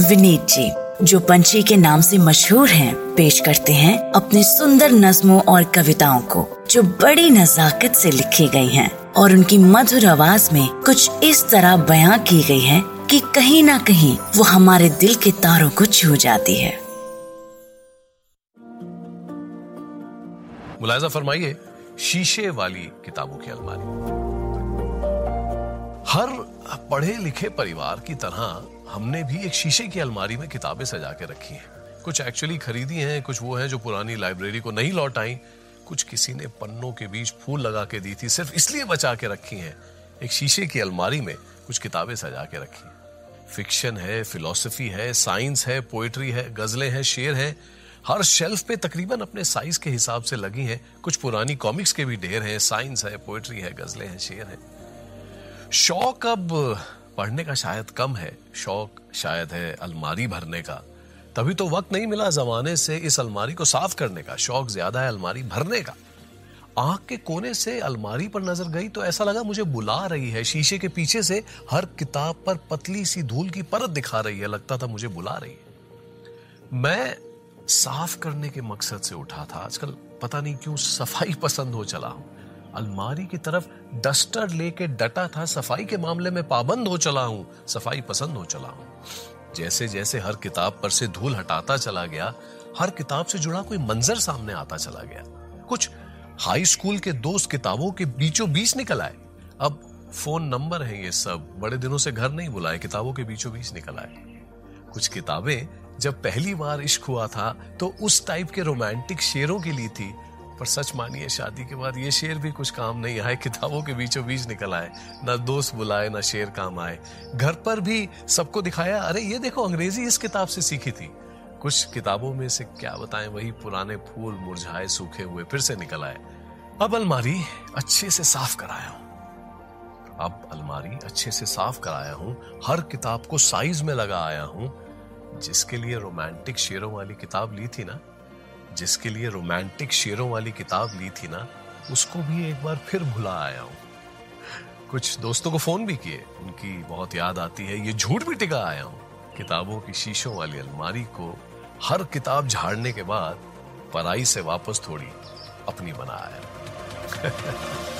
विनीत जी जो पंछी के नाम से मशहूर हैं, पेश करते हैं अपने सुंदर नज्मों और कविताओं को जो बड़ी नजाकत से लिखी गई हैं और उनकी मधुर आवाज़ में कुछ इस तरह बयां की गई है कि कहीं ना कहीं वो हमारे दिल के तारों को छू जाती है। मुलायजा फरमाइए शीशे वाली किताबों की अलमारी। हर पढ़े लिखे परिवार की तरह हमने भी एक शीशे की अलमारी में किताबें सजा के रखी हैं। कुछ एक्चुअली खरीदी हैं, कुछ वो हैं जो पुरानी लाइब्रेरी को नहीं लौट आई। कुछ किसी ने पन्नों के बीच फूल लगा के दी थी, सिर्फ़ इसलिए बचा के रखी हैं। एक शीशे की अलमारी में कुछ किताबें सजा के रखी हैं। फिक्शन है फिलोसफी है साइंस है पोइट्री है, गजलें हैं, शेर हैं। हर शेल्फ पे तकरीबन अपने साइज़ के हिसाब से लगी हैं। कुछ पुरानी कॉमिक्स के भी ढेर हैं। साइंस है पोइट्री है, गजलें हैं, शेर हैं। शौक अब पढ़ने का शायद कम है। शौक शायद है अलमारी भरने का। तभी तो वक्त नहीं मिला जमाने से इस अलमारी को साफ़ करने का। शौक ज़्यादा है अलमारी भरने का। आँख के कोने से अलमारी पर नज़र गई तो ऐसा लगा मुझे बुला रही है। शीशे के पीछे से हर किताब पर पतली सी धूल की परत दिखा रही है। लगता था मुझे बुला रही है। मैं साफ़ करने के मकसद से उठा था। आजकल पता नहीं क्यों सफ़ाई पसंद हो चला हूँ। अलमारी की तरफ़ डस्टर लेके डटा था, सफ़ाई के मामले में पाबंद हो चला हूँ, सफ़ाई पसंद हो चला हूँ। जैसे जैसे हर किताब पर से धूल हटाता चला गया, हर किताब से जुड़ा कोई मंजर सामने आता चला गया। कुछ हाई स्कूल के दोस्त किताबों के बीचों बीच निकल आए। अब फ़ोन नंबर है ये सब, बड़े दिनों से घर नहीं बुलाए, किताबों के बीचों बीच निकल आए। कुछ किताबें जब पहली बार इश्क हुआ था तो उस टाइप के रोमांटिक शेरों के लिए थी पर सच मानिए, शादी के बाद ये शेर भी कुछ काम नहीं आए, किताबों के बीचों बीच निकल आए। ना दोस्त बुलाए, ना शेर काम आए। घर पर भी सबको दिखाया, अरे ये देखो, अंग्रेज़ी इस किताब से सीखी थी। कुछ किताबों में से क्या बताएँ, वही पुराने फूल मुरझाए, सूखे हुए फिर से निकल आए। अब अलमारी अच्छे से साफ़ कराया हूँ। अब अलमारी अच्छे से साफ़ कराया हूँ। हर किताब को साइज़ में लगा आया हूँ। जिसके लिए रोमांटिक शेरों वाली किताब ली थी ना जिसके लिए रोमांटिक शेरों वाली किताब ली थी ना, उसको भी एक बार फिर भुला आया हूँ। कुछ दोस्तों को फ़ोन भी किए। उनकी बहुत याद आती है। ये झूठ भी टिका आया हूँ। किताबों की शीशों वाली अलमारी को हर किताब झाड़ने के बाद पराई से वापस थोड़ी अपनी बना आया